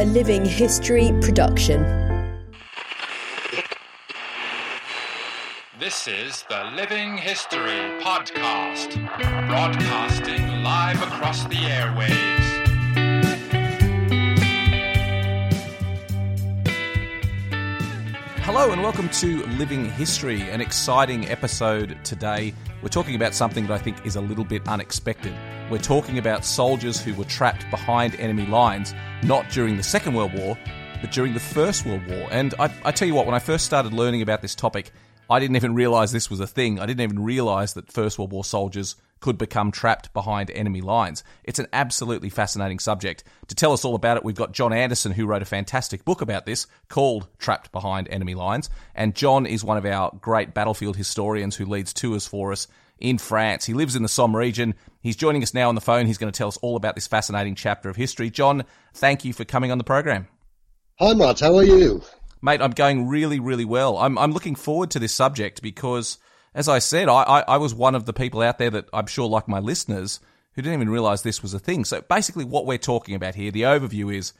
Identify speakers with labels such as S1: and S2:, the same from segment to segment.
S1: A living history production.
S2: This is the Living History Podcast, broadcasting live across the airwaves.
S3: Hello and welcome to Living History, an exciting episode today. We're talking about something that I think is a little bit unexpected. We're talking about soldiers who were trapped behind enemy lines, not during the Second World War, but during the First World War. And I, I tell you what, when I first started learning about this topic, I didn't even realize this was a thing. I didn't even realize that First World War soldiers could become trapped behind enemy lines. It's an absolutely fascinating subject. To tell us all about it, we've got John Anderson, who wrote a fantastic book about this called Trapped Behind Enemy Lines. And John is one of our great battlefield historians who leads tours for us in France. He lives in the Somme region. He's joining us now on the phone. He's going to tell us all about this fascinating chapter of history. John, thank you for coming on the program.
S4: Hi, Matt. How are you?
S3: Mate, I'm going really, really well. I'm, I'm looking forward to this subject because, as I said, I, I, I was one of the people out there that I'm sure, like my listeners, who didn't even realize this was a thing. So basically, what we're talking about here, the overview is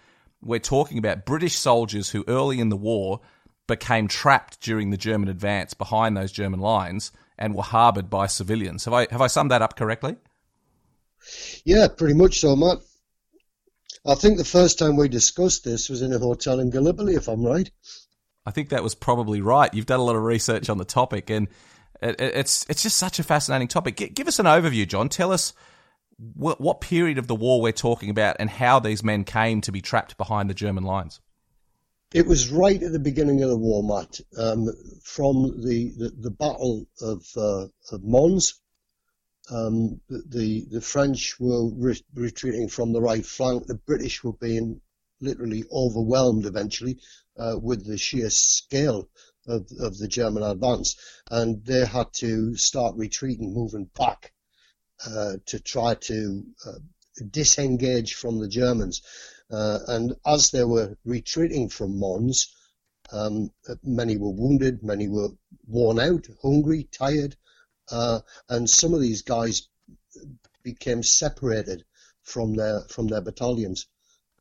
S3: we're talking about British soldiers who early in the war became trapped during the German advance behind those German lines and were harboured by civilians. Have I have I summed that up correctly?
S4: Yeah, pretty much so, Matt. I think the first time we discussed this was in a hotel in Gallipoli, if I'm right.
S3: I think that was probably right. You've done a lot of research on the topic, and it, it's it's just such a fascinating topic. G- give us an overview, John. Tell us what, what period of the war we're talking about, and how these men came to be trapped behind the German lines.
S4: It was right at the beginning of the war, Matt, um, from the, the, the Battle of, uh, of Mons. Um, the, the French were re- retreating from the right flank. The British were being literally overwhelmed eventually uh, with the sheer scale of, of the German advance, and they had to start retreating, moving back uh, to try to uh, disengage from the Germans. Uh, and as they were retreating from Mons, um, many were wounded, many were worn out, hungry, tired, uh, and some of these guys became separated from their from their battalions.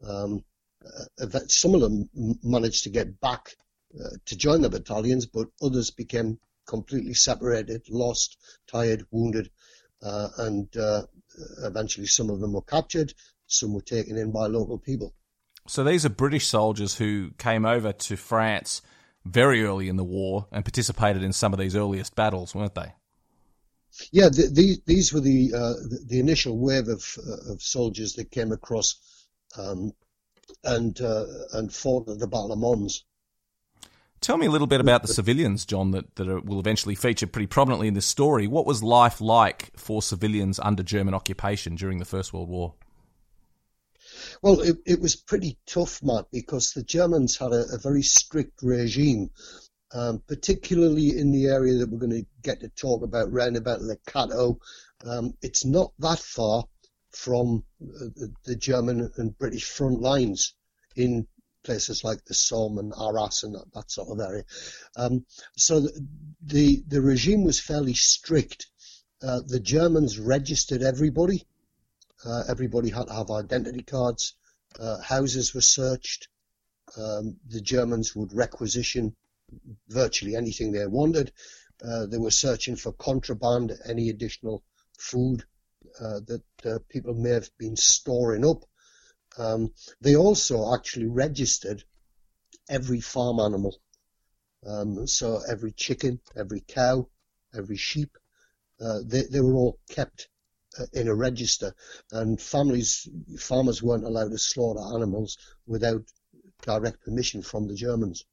S4: Um, uh, some of them managed to get back uh, to join the battalions, but others became completely separated, lost, tired, wounded, uh, and uh, eventually some of them were captured, some were taken in by local people.
S3: So these are British soldiers who came over to France very early in the war and participated in some of these earliest battles, weren't they?
S4: Yeah, the, the, these were the, uh, the, the initial wave of uh, of soldiers that came across um, and uh, and fought at the Battle of Mons.
S3: Tell me a little bit about the civilians, John, that, that are, will eventually feature pretty prominently in this story. What was life like for civilians under German occupation during the First World War?
S4: Well, it, it was pretty tough, Matt, because the Germans had a, a very strict regime, um, particularly in the area that we're going to get to talk about round about Cateau. Um, it's not that far from uh, the German and British front lines in places like the Somme and Arras and that, sort of area. Um, so the, the, the regime was fairly strict. Uh, the Germans registered everybody. Uh, everybody had to have identity cards. Uh, houses were searched. Um, the Germans would requisition virtually anything they wanted. Uh, they were searching for contraband, any additional food uh, that uh, people may have been storing up. Um, they also actually registered every farm animal. Um, so every chicken, every cow, every sheep, uh, they, they were all kept uh, in a register, and families, farmers weren't allowed to slaughter animals without direct permission from the Germans.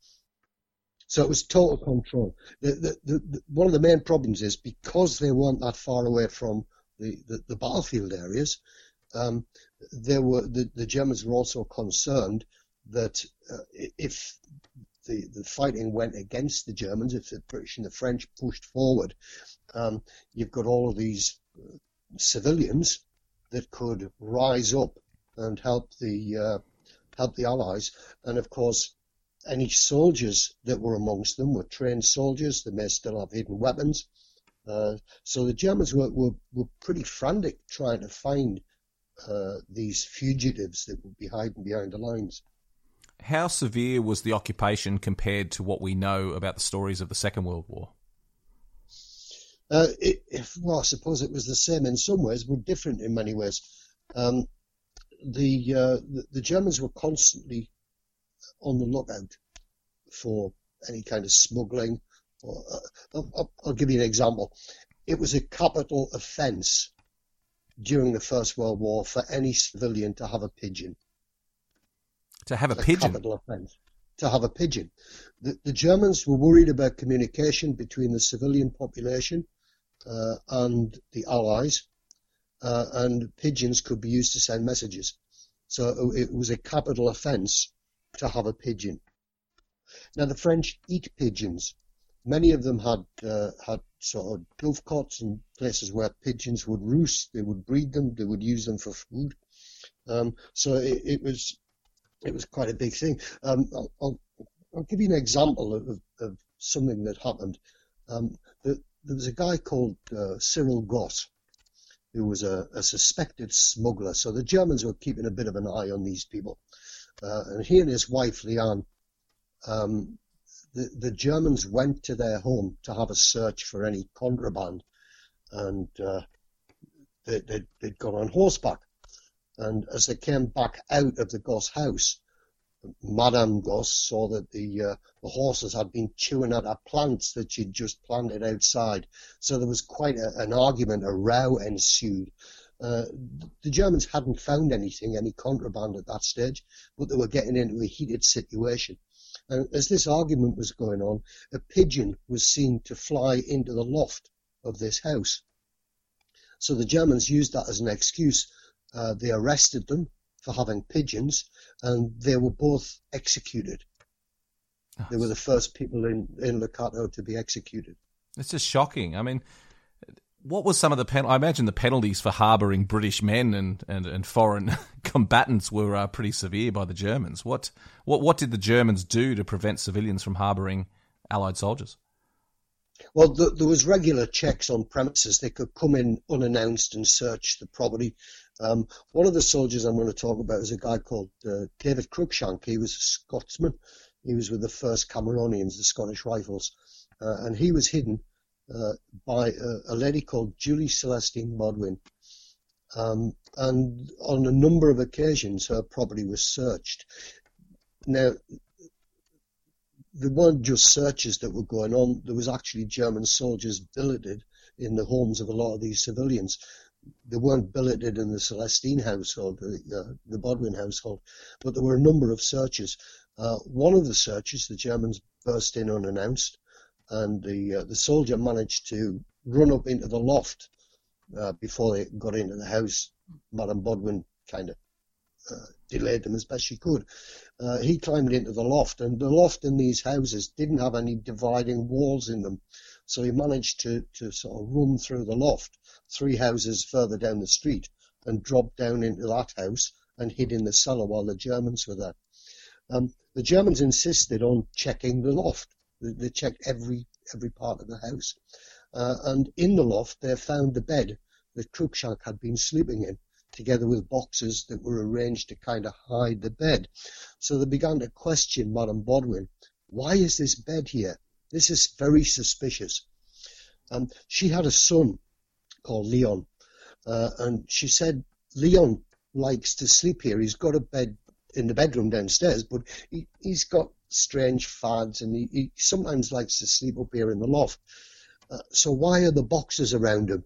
S4: So it was total control. The, the, the, one of the main problems is because they weren't that far away from the, the, battlefield areas, um, there were the, the Germans were also concerned that uh, if the, the fighting went against the Germans, if the British and the French pushed forward, um, you've got all of these uh, civilians that could rise up and help the uh, help the Allies. And of course, any soldiers that were amongst them were trained soldiers. They may still have hidden weapons. Uh, so the Germans were, were, were pretty frantic trying to find uh, these fugitives that would be hiding behind the lines.
S3: How severe was the occupation compared to what we know about the stories of the Second World War?
S4: Uh, it, well, I suppose it was the same in some ways, but different in many ways. Um, the, uh, the, the Germans were constantly on the lookout for any kind of smuggling. Or, uh, I'll, I'll, give you an example. It was a capital offence during the First World War for any civilian to have a pigeon.
S3: To have a, a pigeon?
S4: Capital offence. To have a pigeon. The, the, Germans were worried about communication between the civilian population uh, and the Allies, uh, and pigeons could be used to send messages. So it was a capital offence to have a pigeon. Now the French eat pigeons. Many of them had uh, had sort of dovecots and places where pigeons would roost. They would breed them. They would use them for food. Um, so it, it, was it was quite a big thing. Um, I'll, I'll, I'll, give you an example of, of something that happened. Um, the, there was a guy called uh, Cyril Goss who was a, a, suspected smuggler. So the Germans were keeping a bit of an eye on these people. Uh, and he and his wife, Leanne, um, the, Germans went to their home to have a search for any contraband. And uh, they, they'd, they'd gone on horseback. And as they came back out of the Goss house, Madame Goss saw that the, uh, the horses had been chewing at her plants that she'd just planted outside. So there was quite a, an argument, a row ensued. Uh, the Germans hadn't found anything, any contraband at that stage, but they were getting into a heated situation. And as this argument was going on, a pigeon was seen to fly into the loft of this house. So the Germans used that as an excuse. Uh, they arrested them for having pigeons, and they were both executed. Oh, they were the first people in, in Le Cateau to be executed.
S3: It's just shocking. I mean, what was some of the pen? I imagine the penalties for harbouring British men and, and, and foreign combatants were uh, pretty severe by the Germans. What what what did the Germans do to prevent civilians from harbouring Allied soldiers?
S4: Well, the, there was regular checks on premises. They could come in unannounced and search the property. Um, one of the soldiers I'm going to talk about is a guy called uh, David Cruikshank. He was a Scotsman. He was with the first Cameronians, the Scottish Rifles, uh, and he was hidden uh, by a, a, lady called Julie Celestine Bodwin. Um, and on a number of occasions, her property was searched. Now, there weren't just searches that were going on. There was actually German soldiers billeted in the homes of a lot of these civilians. They weren't billeted in the Celestine household, the, uh, the Bodwin household, but there were a number of searches. Uh, one of the searches, the Germans burst in unannounced, and the uh, the soldier managed to run up into the loft uh, before they got into the house. Madame Bodwin kind of uh, delayed them as best she could. Uh, he climbed into the loft, and the loft in these houses didn't have any dividing walls in them. So he managed to, to sort of run through the loft, three houses further down the street, and drop down into that house and hid in the cellar while the Germans were there. Um, the Germans insisted on checking the loft. They, checked every every part of the house, uh, and in the loft they found the bed that Cruikshank had been sleeping in together with boxes that were arranged to kind of hide the bed. So they began to question Madame Bodwin. Why is this bed here? This is very suspicious. Um, she had a son called Leon, uh, and she said Leon likes to sleep here. He's got a bed in the bedroom downstairs, but he, he's got strange fads and he, he sometimes likes to sleep up here in the loft. Uh, so why are the boxes around him?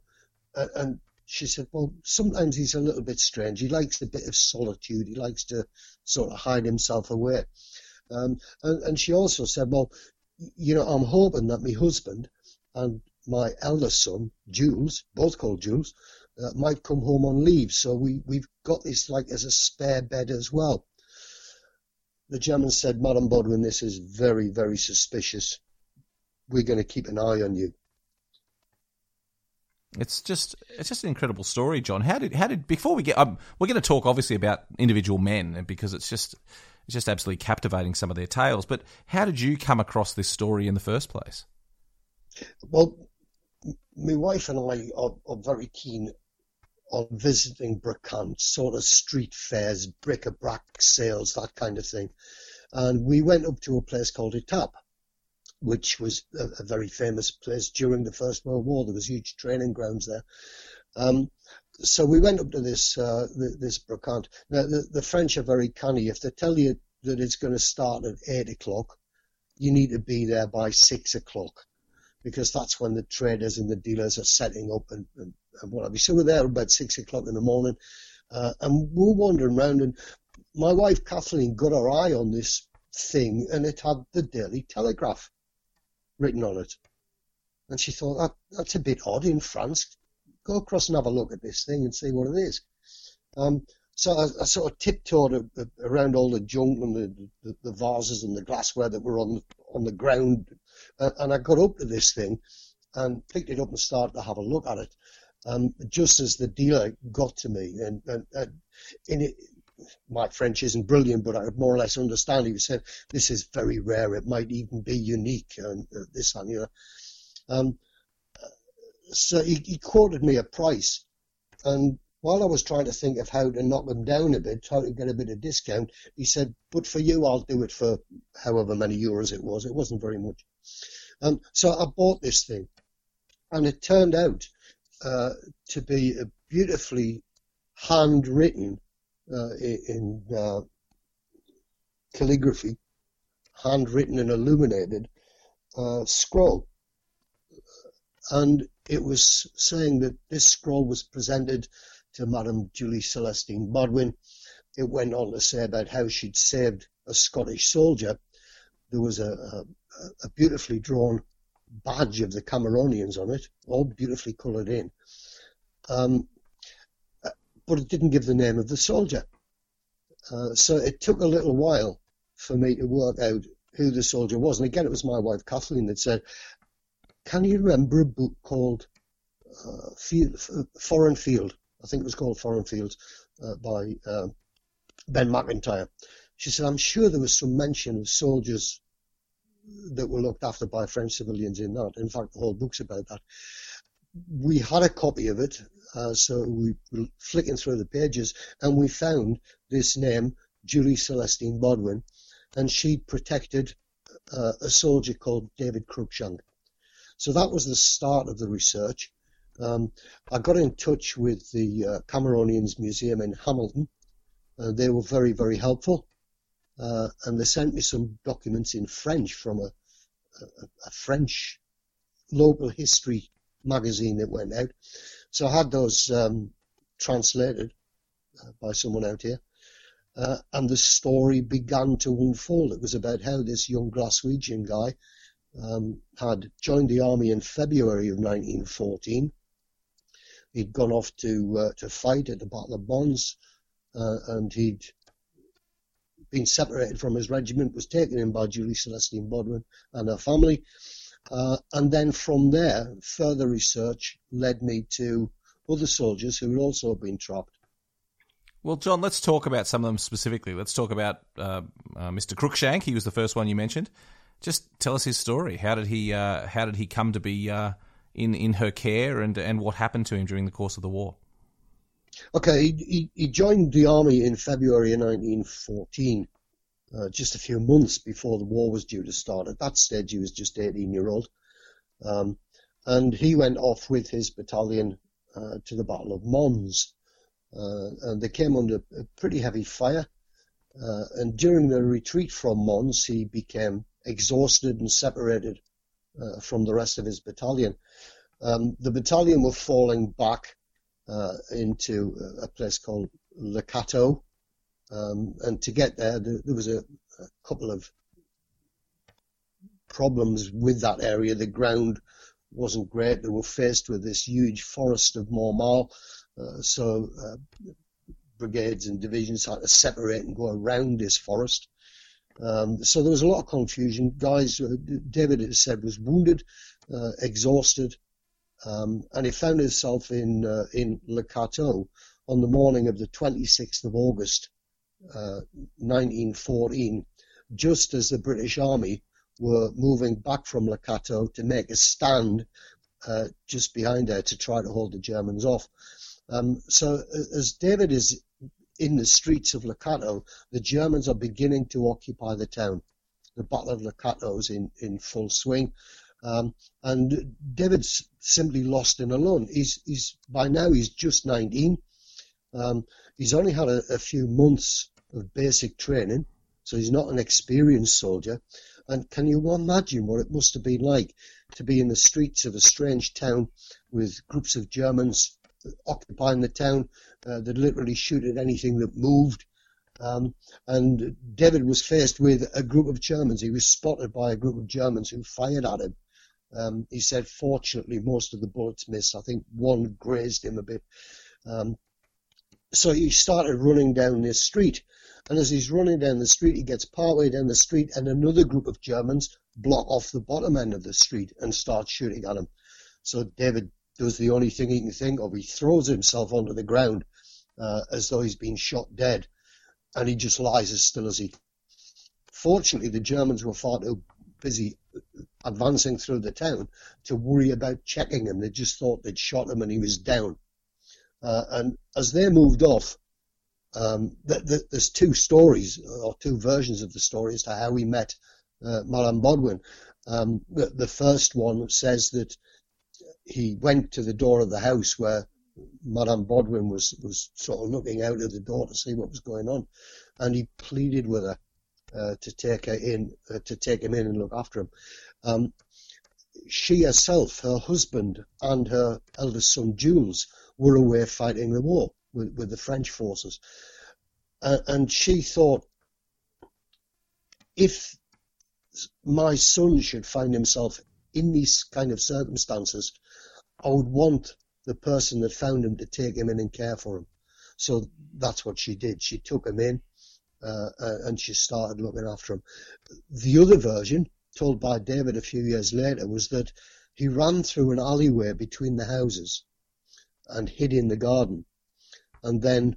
S4: Uh, and she said, well, sometimes he's a little bit strange. He likes a bit of solitude. He likes to sort of hide himself away. Um, and, and she also said, well, you know, I'm hoping that my husband and my eldest son, Jules, both called Jules, uh, might come home on leave. So we, we've got this like as a spare bed as well. The German said, Madam Bodwin, this is very, very suspicious. We're going to keep an eye on you.
S3: It's just it's just an incredible story, John. How did how did before we get um, we're going to talk obviously about individual men because it's just it's just absolutely captivating some of their tales. But how did you come across this story in the first place?
S4: Well, my wife and I are, are very keen on visiting brocante, sort of street fairs, bric-a-brac sales, that kind of thing. And we went up to a place called Etaples, which was a, a, very famous place during the First World War. There was huge training grounds there. Um, so we went up to this uh, this brocante. Now the, the French are very canny. If they tell you that it's going to start at eight o'clock, you need to be there by six o'clock because that's when the traders and the dealers are setting up and, and, and whatever. So we're there about six o'clock in the morning, uh, and we're wandering around. And my wife Kathleen got her eye on this thing, and it had the Daily Telegraph written on it. And she thought that that's a bit odd in France. Go across and have a look at this thing and see what it is. Um, so I, I, sort of tiptoed around all the junk and the, the, the, vases and the glassware that were on on the ground, uh, and I got up to this thing and picked it up and started to have a look at it. Um, just as the dealer got to me, and, and, and in it, my French isn't brilliant, but I more or less understand. He said, "This is very rare. It might even be unique." And uh, this and you um, so he, he quoted me a price, and while I was trying to think of how to knock him down a bit, how to get a bit of discount, he said, "But for you, I'll do it for however many euros it was. It wasn't very much." Um, so I bought this thing, and it turned out uh, to be a beautifully handwritten uh, in uh, calligraphy, handwritten and illuminated uh, scroll. And it was saying that this scroll was presented to Madame Julie Celestine Bodwin. It went on to say about how she'd saved a Scottish soldier. There was a, a, a beautifully drawn badge of the Cameronians on it, all beautifully coloured in. Um, but it didn't give the name of the soldier. Uh, so it took a little while for me to work out who the soldier was. And again, it was my wife Kathleen that said, "Can you remember a book called uh, Field, Foreign Field?" I think it was called Foreign Fields uh, by uh, Ben Macintyre. She said, "I'm sure there was some mention of soldiers that were looked after by French civilians in that. In fact, the whole book's about that." We had a copy of it uh, so we were flicking through the pages and we found this name, Julie Celestine Bodwin, and she protected uh, a soldier called David Cruikshank. So that was the start of the research. Um, I got in touch with the uh, Cameronians Museum in Hamilton. Uh, they were very, very helpful. Uh, and they sent me some documents in French from a, a, a French local history magazine that went out. So I had those um, translated uh, by someone out here. Uh, and the story began to unfold. It was about how this young Glaswegian guy um, had joined the army in February of 1914. He'd gone off to uh, to fight at the Battle of Mons, uh, and he'd been separated from his regiment, was taken in by Julie Celestine Bodwin and her family, uh, and then from there, further research led me to other soldiers who had also been trapped.
S3: Well, John, let's talk about some of them specifically. Let's talk about uh, uh, Mr. Cruikshank. He was the first one you mentioned. Just tell us his story. How did he uh, How did he come to be uh, in in her care, and and what happened to him during the course of the war?
S4: Okay, he, he, he joined the army in February 1914 uh, just a few months before the war was due to start. At that stage, he was just 18 year old. Um, and he went off with his battalion uh, to the Battle of Mons. Uh, and they came under pretty heavy fire. Uh, and during the retreat from Mons, he became exhausted and separated uh, from the rest of his battalion. Um, the battalion were falling back uh, into a place called Le Cateau, um, and to get there, there, there was a, a, couple of problems with that area. The ground wasn't great. They were faced with this huge forest of Mormal, uh, so uh, brigades and divisions had to separate and go around this forest. Um, so there was a lot of confusion. Guys, uh, David it said was wounded, uh, exhausted, um, and he found himself in uh, in Le Cateau on the morning of the 26th of August, 1914, uh, just as the British Army were moving back from Le Cateau to make a stand uh, just behind there to try to hold the Germans off. Um, so as David is in the streets of Cateau, the Germans are beginning to occupy the town. The Battle of Cateau is in, in full swing. Um, and David's simply lost and alone. He's, he's by now he's just 19. Um, he's only had a, a, few months of basic training, so he's not an experienced soldier. And can you imagine what it must have been like to be in the streets of a strange town with groups of Germans occupying the town uh, that literally shoot at anything that moved? Um, and David was faced with a group of Germans. He was spotted by a group of Germans who fired at him. Um, he said, fortunately, most of the bullets missed. I think one grazed him a bit. Um, so he started running down this street. And as he's running down the street, he gets partway down the street, and another group of Germans block off the bottom end of the street and start shooting at him. So David does the only thing he can think of. He throws himself onto the ground uh, as though he's been shot dead, and he just lies as still as he. Fortunately, the Germans were far too busy advancing through the town to worry about checking him. They just thought they'd shot him and he was down. Uh, and as they moved off, um, th- th- there's two stories or two versions of the story as to how he met uh, Madame Bodwin. Um, the, the, first one says that he went to the door of the house where Madame Bodwin was, was sort of looking out of the door to see what was going on, and he pleaded with her uh, to take her in, uh, to take him in and look after him. Um, she herself, her husband, and her eldest son Jules were away fighting the war with, with the French forces. Uh, and she thought, if my son should find himself in these kind of circumstances, I would want the person that found him to take him in and care for him. So that's what she did. She took him in uh, uh and she started looking after him. The other version, told by David a few years later, was that he ran through an alleyway between the houses and hid in the garden, and then.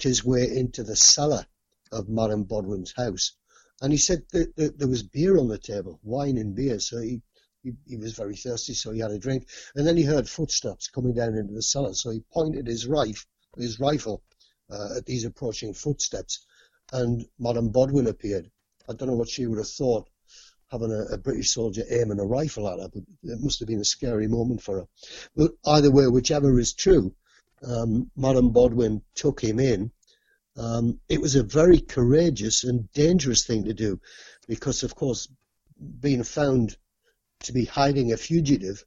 S4: His way into the cellar of Madame Bodwin's house and he said that, that, there was beer on the table, wine and beer. So he, he, he was very thirsty, so he had a drink. And then he heard footsteps coming down into the cellar. So he pointed his rifle, his rifle uh, at these approaching footsteps, and Madame Bodwin appeared. I don't know what she would have thought having a, a, British soldier aiming a rifle at her, but it must have been a scary moment for her. But either way, whichever is true, um, Madame Bodwin took him in um, it was a very courageous and dangerous thing to do because, of course, being found to be hiding a fugitive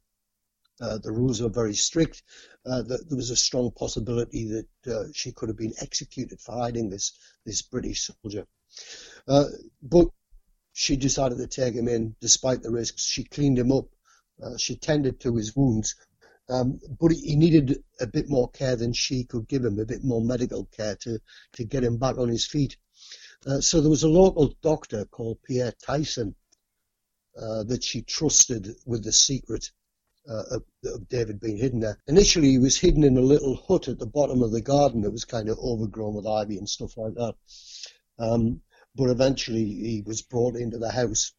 S4: Uh, the rules were very strict. Uh, that there was a strong possibility that uh, she could have been executed for hiding this this British soldier. Uh, but she decided to take him in despite the risks. She cleaned him up. Uh, she tended to his wounds. Um, but he needed a bit more care than she could give him, a bit more medical care to, to get him back on his feet. Uh, so there was a local doctor called Pierre Tyson uh, that she trusted with the secret uh, of, of, David being hidden there. Initially, he was hidden in a little hut at the bottom of the garden that was kind of overgrown with ivy and stuff like that. Um, but eventually, he was brought into the house,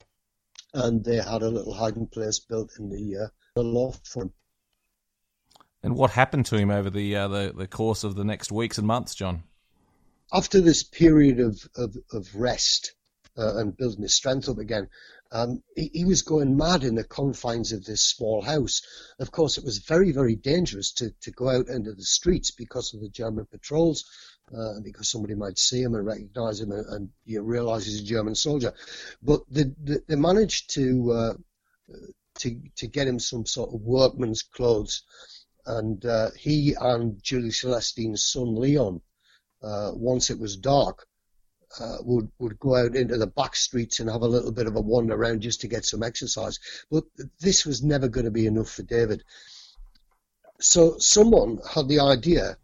S4: and they had a little hiding place built in the, uh, the loft for him.
S3: And what happened to him over the, uh, the the course of the next weeks and months, John?
S4: After this period of of, of rest uh, and building his strength up again, um, he, he, was going mad in the confines of this small house. Of course, it was very, very dangerous to, to go out into the streets because of the German patrols, uh, because somebody might see him and recognize him and, and you realize he's a German soldier. But they, they, they managed to, uh, to, to get him some sort of workman's clothes. And uh, he and Julie Celestine's son Leon, uh, once it was dark, uh, would would go out into the back streets and have a little bit of a wander around just to get some exercise. But this was never going to be enough for David. So someone had the idea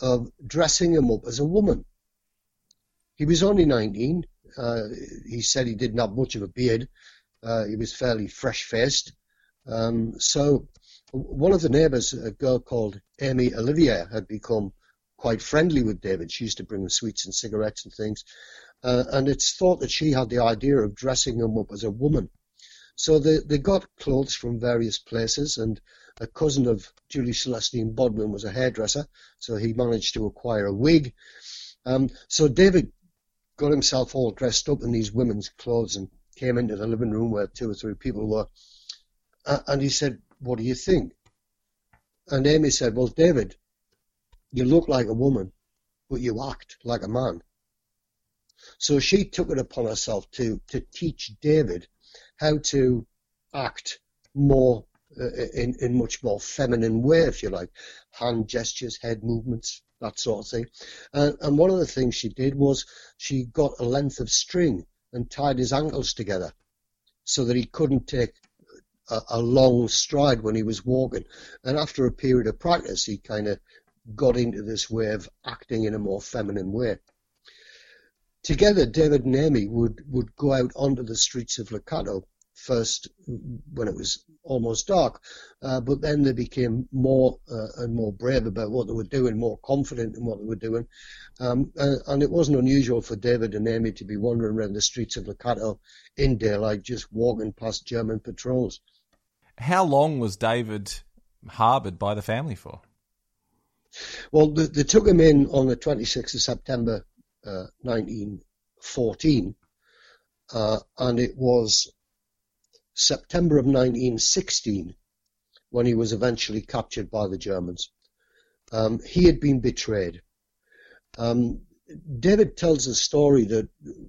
S4: of dressing him up as a woman. He was only 19. Uh, he said he didn't have much of a beard. Uh, he was fairly fresh faced. Um, so one of the neighbours, a girl called Amy Olivier, had become quite friendly with David. She used to bring him sweets and cigarettes and things. Uh, and it's thought that she had the idea of dressing him up as a woman. So they, they got clothes from various places, and a cousin of Julie Celestine Bodwin was a hairdresser, so he managed to acquire a wig. Um, so David got himself all dressed up in these women's clothes and came into the living room where two or three people were. Uh, and he said, What do you think? And Amy said, Well, David, you look like a woman, but you act like a man. So she took it upon herself to, to teach David how to act more uh, in, in much more feminine way, if you like, hand gestures, head movements, that sort of thing. And, and one of the things she did was she got a length of string and tied his ankles together so that he couldn't take a, a long stride when he was walking. And after a period of practice, he kind of got into this way of acting in a more feminine way. Together, David and Amy would, would go out onto the streets of Le Cateau first when it was almost dark, uh, but then they became more uh, and more brave about what they were doing, more confident in what they were doing. Um, and, and, it wasn't unusual for David and Amy to be wandering around the streets of Le Cateau in daylight, just walking past German patrols.
S3: How long was David harboured by the family for?
S4: Well, they, they, took him in on the 26th of September uh, 1914, uh, and it was September of 1916 when he was eventually captured by the Germans. Um, he had been betrayed. Um, David tells a story that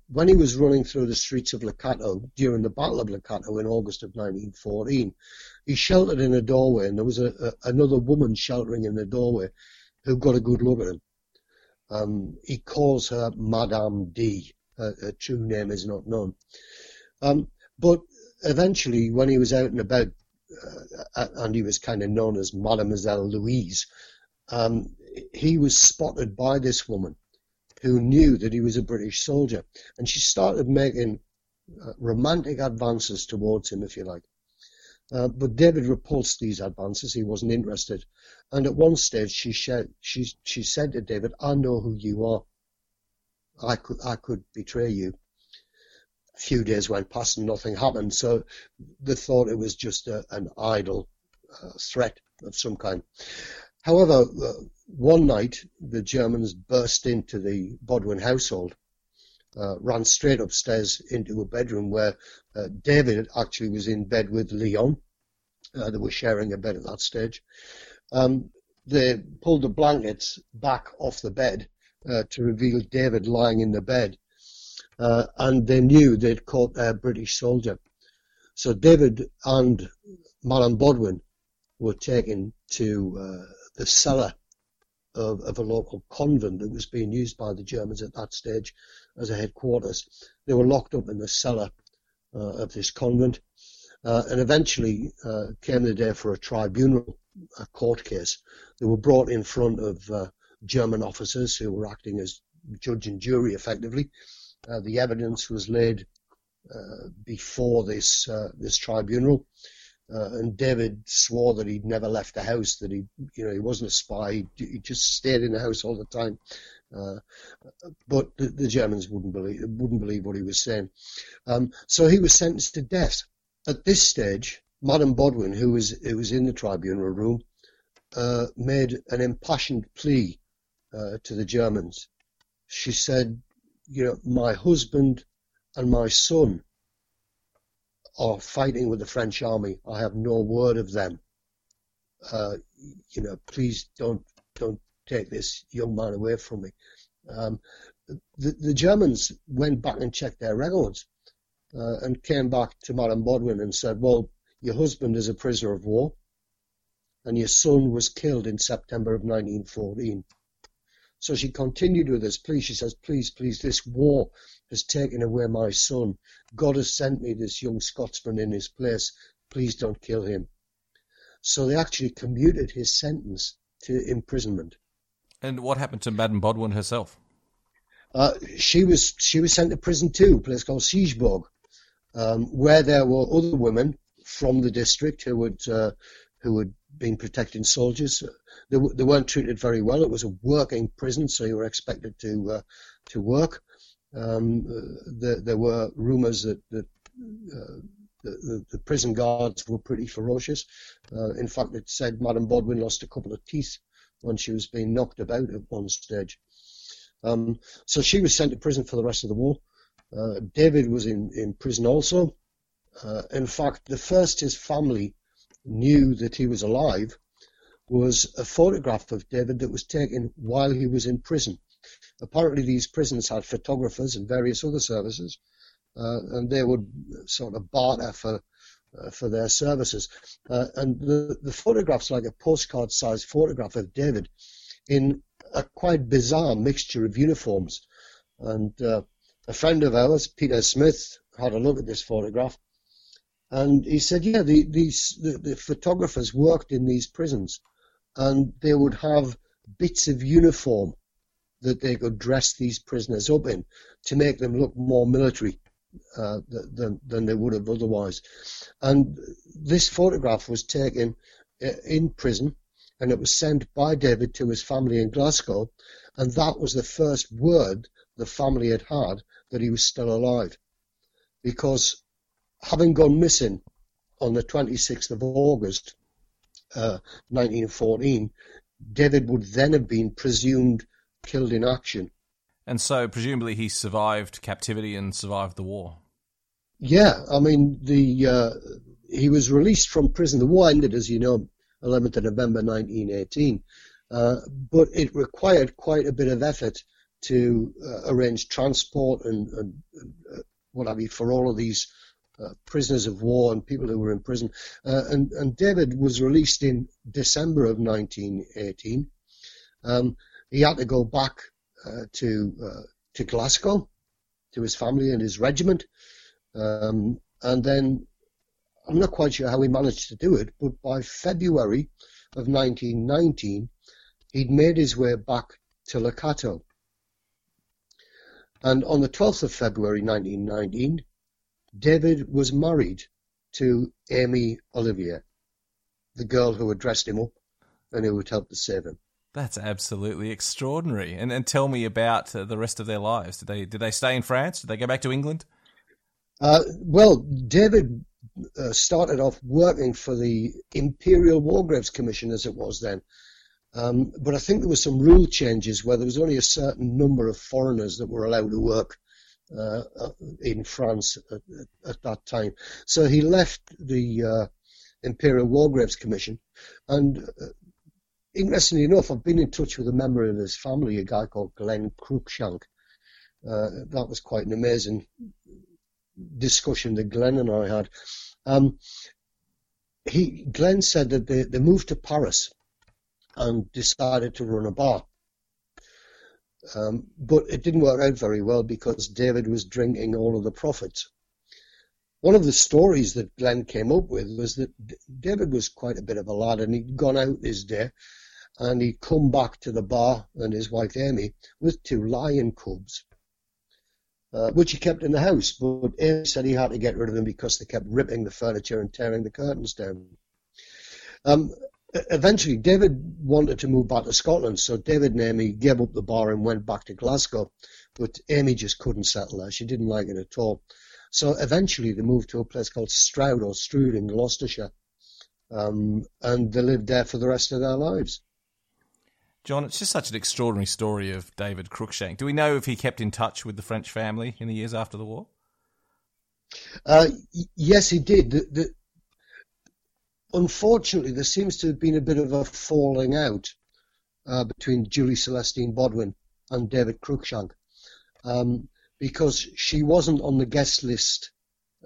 S4: when he was running through the streets of Le Cateau during the Battle of Le Cateau in August of 1914, he sheltered in a doorway, and there was a, a, another woman sheltering in the doorway who got a good look at him. Um, he calls her Madame D. Her, her, true name is not known. Um, but eventually, when he was out and about, uh, and he was kind of known as Mademoiselle Louise, um, he was spotted by this woman who knew that he was a British soldier. And she started making uh, romantic advances towards him, if you like. Uh, but David repulsed these advances. He wasn't interested. And at one stage, she, said, she, she said to David, I know who you are. I could, I could betray you. A few days went past and nothing happened. So they thought it was just a, an idle uh, threat of some kind. However, one night the Germans burst into the Bodwin household, uh, ran straight upstairs into a bedroom where uh, David actually was in bed with Leon. Uh, they were sharing a bed at that stage. Um, they pulled the blankets back off the bed uh, to reveal David lying in the bed. Uh, and they knew they'd caught a British soldier. So David and Madame Bodwin were taken to uh, the cellar of, of, a local convent that was being used by the Germans at that stage as a headquarters. They were locked up in the cellar uh, of this convent, uh, and eventually uh, came the day for a tribunal, a court case. They were brought in front of uh, German officers who were acting as judge and jury effectively. Uh, the evidence was laid before this this tribunal. Uh, and David swore that he'd never left the house, that he, you know, he wasn't a spy. He just stayed in the house all the time. Uh, but the, the, Germans wouldn't believe wouldn't believe what he was saying. Um, so he was sentenced to death. At this stage, Madame Bodwin, who was who was in the tribunal room, uh, made an impassioned plea uh, to the Germans. She said, "You know, my husband and my son are fighting with the French army. I have no word of them. Uh, you know, please don't don't take this young man away from me. Um, the, the, Germans went back and checked their records uh, and came back to Madame Bodwin and said, well, your husband is a prisoner of war and your son was killed in September of 1914. So she continued with this plea. She says, please, please, this war has taken away my son. God has sent me this young Scotsman in his place. Please don't kill him. So they actually commuted his sentence to imprisonment.
S3: And what happened to Madame Bodwin herself?
S4: Uh, she was she was sent to prison too, a place called Siegburg, um, where there were other women from the district who would uh, who had been protecting soldiers. They, they weren't treated very well. It was a working prison, so you were expected to uh, to work. Um, the, there were rumours that, that uh, the, the, prison guards were pretty ferocious. Uh, in fact, it said Madame Bodwin lost a couple of teeth when she was being knocked about at one stage. Um, so she was sent to prison for the rest of the war. Uh, David was in, in prison also. Uh, in fact, the first his family knew that he was alive was a photograph of David that was taken while he was in prison. Apparently, these prisons had photographers and various other services, uh, and they would sort of barter for uh, for their services. Uh, and the, the photograph's like a postcard-sized photograph of David in a quite bizarre mixture of uniforms. And uh, a friend of ours, Peter Smith, had a look at this photograph and he said, yeah, the, these, the, the photographers worked in these prisons and they would have bits of uniform that they could dress these prisoners up in to make them look more military uh, than, than they would have otherwise. And this photograph was taken uh, in prison and it was sent by David to his family in Glasgow. And that was the first word the family had had that he was still alive. Because having gone missing on the 26th of August, uh, 1914, David would then have been presumed killed in action.
S3: And so, presumably, he survived captivity and survived the war.
S4: Yeah, I mean, the uh, he was released from prison. The war ended, as you know, 11th of November 1918, uh, but it required quite a bit of effort to uh, arrange transport and, and, and uh, what have you for all of these uh, prisoners of war and people who were in prison. Uh, and, and, David was released in December of 1918. Um, he had to go back uh, to uh, to Glasgow to his family and his regiment, um, and then I'm not quite sure how he managed to do it, but by February of 1919, he'd made his way back to Le Cateau. And on the 12th of February 1919, David was married to Amy Olivier, the girl who had dressed him up and who had helped to save him.
S3: That's absolutely extraordinary. And and tell me about uh, the rest of their lives. Did they did they stay in France? Did they go back to England?
S4: Uh, well, David uh, started off working for the Imperial War Graves Commission, as it was then. Um, but I think there were some rule changes where there was only a certain number of foreigners that were allowed to work uh, uh, in France at, at, that time. So he left the uh, Imperial War Graves Commission, and uh, interestingly enough, I've been in touch with a member of his family, a guy called Glenn Cruikshank. Uh, that was quite an amazing discussion that Glenn and I had. Um, he Glenn said that they, they moved to Paris and decided to run a bar. Um, but it didn't work out very well because David was drinking all of the profits. One of the stories that Glenn came up with was that David was quite a bit of a lad and he'd gone out this day and he'd come back to the bar and his wife Amy with two lion cubs, uh, which he kept in the house. But Amy said he had to get rid of them because they kept ripping the furniture and tearing the curtains down. Um, eventually, David wanted to move back to Scotland, so David and Amy gave up the bar and went back to Glasgow. But Amy just couldn't settle there. She didn't like it at all. So eventually, they moved to a place called Stroud or Stroud in Gloucestershire. Um, and they lived there for the rest of their lives.
S3: John, it's just such an extraordinary story of David Cruikshank. Do we know if he kept in touch with the French family in the years after the war?
S4: Uh, yes, he did. The, the, unfortunately, there seems to have been a bit of a falling out uh, between Julie Celestine Bodwin and David Cruikshank um, because she wasn't on the guest list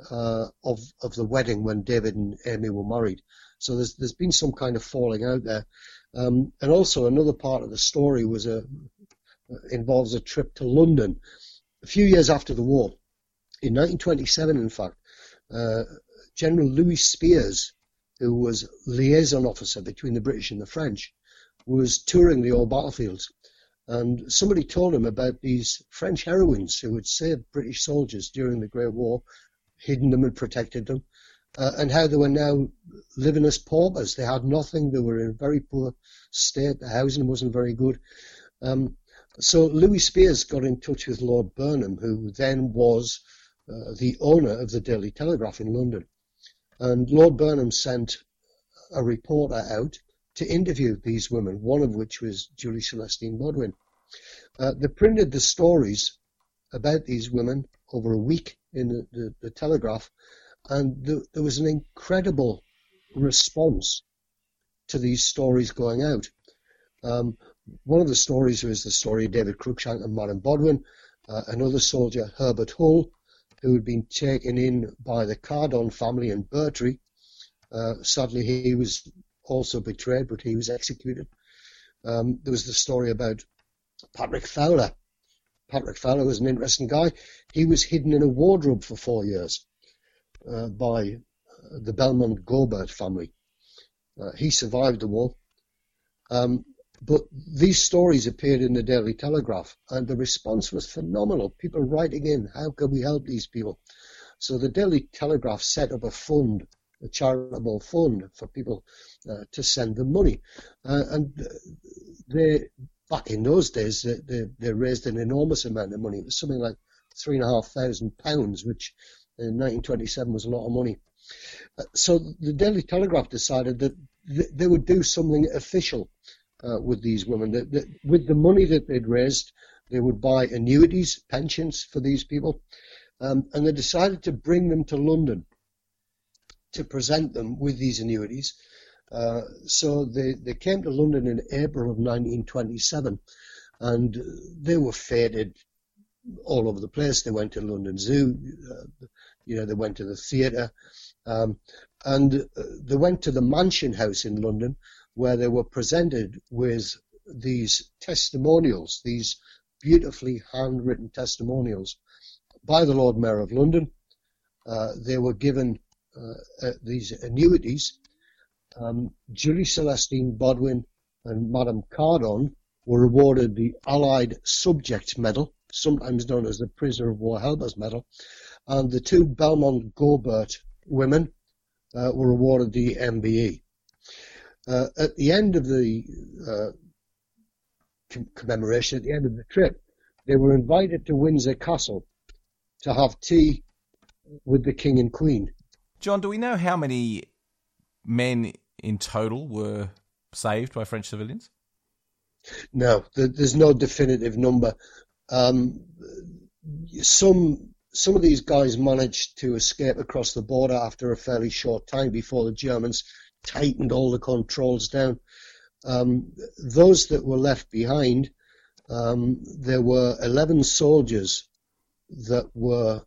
S4: uh, of of the wedding when David and Amy were married. So there's there's been some kind of falling out there, um, and also another part of the story was a involves a trip to London a few years after the war, in 1927, in fact. Uh, General Louis Spears who was liaison officer between the British and the French, was touring the old battlefields. And somebody told him about these French heroines who had saved British soldiers during the Great War, hidden them and protected them, uh, and how they were now living as paupers. They had nothing. They were in a very poor state. The housing wasn't very good. Um, so Louis Spears got in touch with Lord Burnham, who then was uh, the owner of the Daily Telegraph in London. And Lord Burnham sent a reporter out to interview these women, one of which was Julie Celestine Bodwin. Uh, they printed the stories about these women over a week in the, the, the Telegraph, and the, there was an incredible response to these stories going out. Um, one of the stories was the story of David Cruikshank and Madame Bodwin. Uh, another soldier, Herbert Hull, who had been taken in by the Cardon family in Bertry. Uh, sadly, he was also betrayed, but he was executed. Um, there was the story about Patrick Fowler. Patrick Fowler was an interesting guy. He was hidden in a wardrobe for four years uh, by the Belmont Gobert family. Uh, he survived the war. Um, but these stories appeared in the Daily Telegraph, and the response was phenomenal. People writing in, how can we help these people? So the Daily Telegraph set up a fund, a charitable fund for people uh, to send them money. Uh, and they, back in those days, they, they, they, raised an enormous amount of money. It was something like three and a half thousand pounds, which in 1927 was a lot of money. Uh, so the Daily Telegraph decided that th- they would do something official uh, with these women. That, that, with the money that they'd raised, they would buy annuities, pensions for these people, um, and they decided to bring them to London to present them with these annuities. Uh, so they, they came to London in April of 1927, and they were feted all over the place. They went to London Zoo, uh, you know, they went to the theatre, um, and uh, they went to the Mansion House in London, where they were presented with these testimonials, these beautifully handwritten testimonials by the Lord Mayor of London. Uh, they were given uh, uh, these annuities. Um, Julie Celestine Bodwin and Madame Cardon were awarded the Allied Subject Medal, sometimes known as the Prisoner of War Helpers Medal, and the two Belmont Gobert women uh, were awarded the MBE. Uh, at the end of the uh, commemoration, at the end of the trip, they were invited to Windsor Castle to have tea with the King and Queen.
S3: John, do we know how many men in total were saved by French civilians?
S4: No, there's no definitive number. Um, some some of these guys managed to escape across the border after a fairly short time before the Germans tightened all the controls down. Um, those that were left behind, um, there were 11 soldiers that were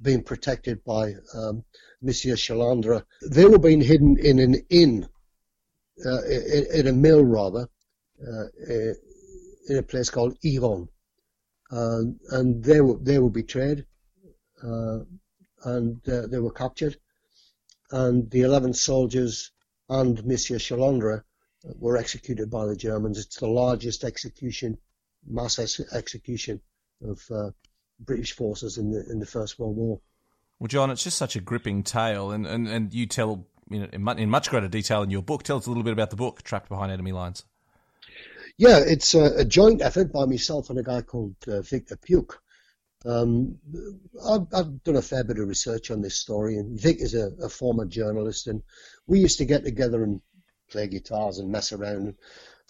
S4: being protected by um, Monsieur Chalandre. They were being hidden in an inn, uh, in, a mill rather, uh, in a place called Iron. and they were, they were betrayed, uh, and uh, they were captured. And the 11 soldiers and Monsieur Chalandre were executed by the Germans. It's the largest execution, mass execution of uh, British forces in the in the First World War.
S3: Well, John, it's just such a gripping tale, and, and, and you tell you know, in, in much greater detail in your book. Tell us a little bit about the book, Trapped Behind Enemy Lines.
S4: Yeah, it's a, a joint effort by myself and a guy called uh, Victor Piuk. Um, I've, I've, done a fair bit of research on this story, and Vic is a, a, former journalist, and we used to get together and play guitars and mess around,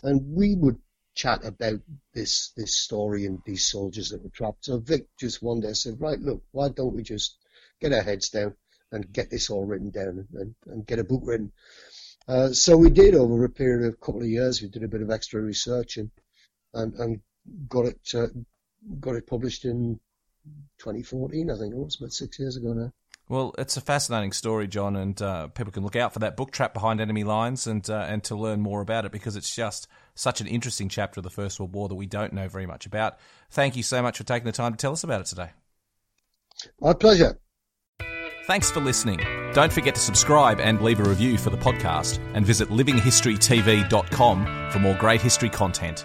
S4: and we would chat about this this story and these soldiers that were trapped. So Vic just one day said, right, look, why don't we just get our heads down and get this all written down and, and get a book written. Uh, so we did over a period of a couple of years. We did a bit of extra research and and, and got it uh, got it published in 2014. I think it was about six years ago now.
S3: Well, it's a fascinating story, John, and uh, people can look out for that book, Trap Behind Enemy Lines, and uh, and to learn more about it because it's just such an interesting chapter of the First World War that we don't know very much about. Thank you so much for taking the time to tell us about it today.
S4: My pleasure.
S3: Thanks for listening. Don't forget to subscribe and leave a review for the podcast, and visit livinghistorytv.com for more great history content.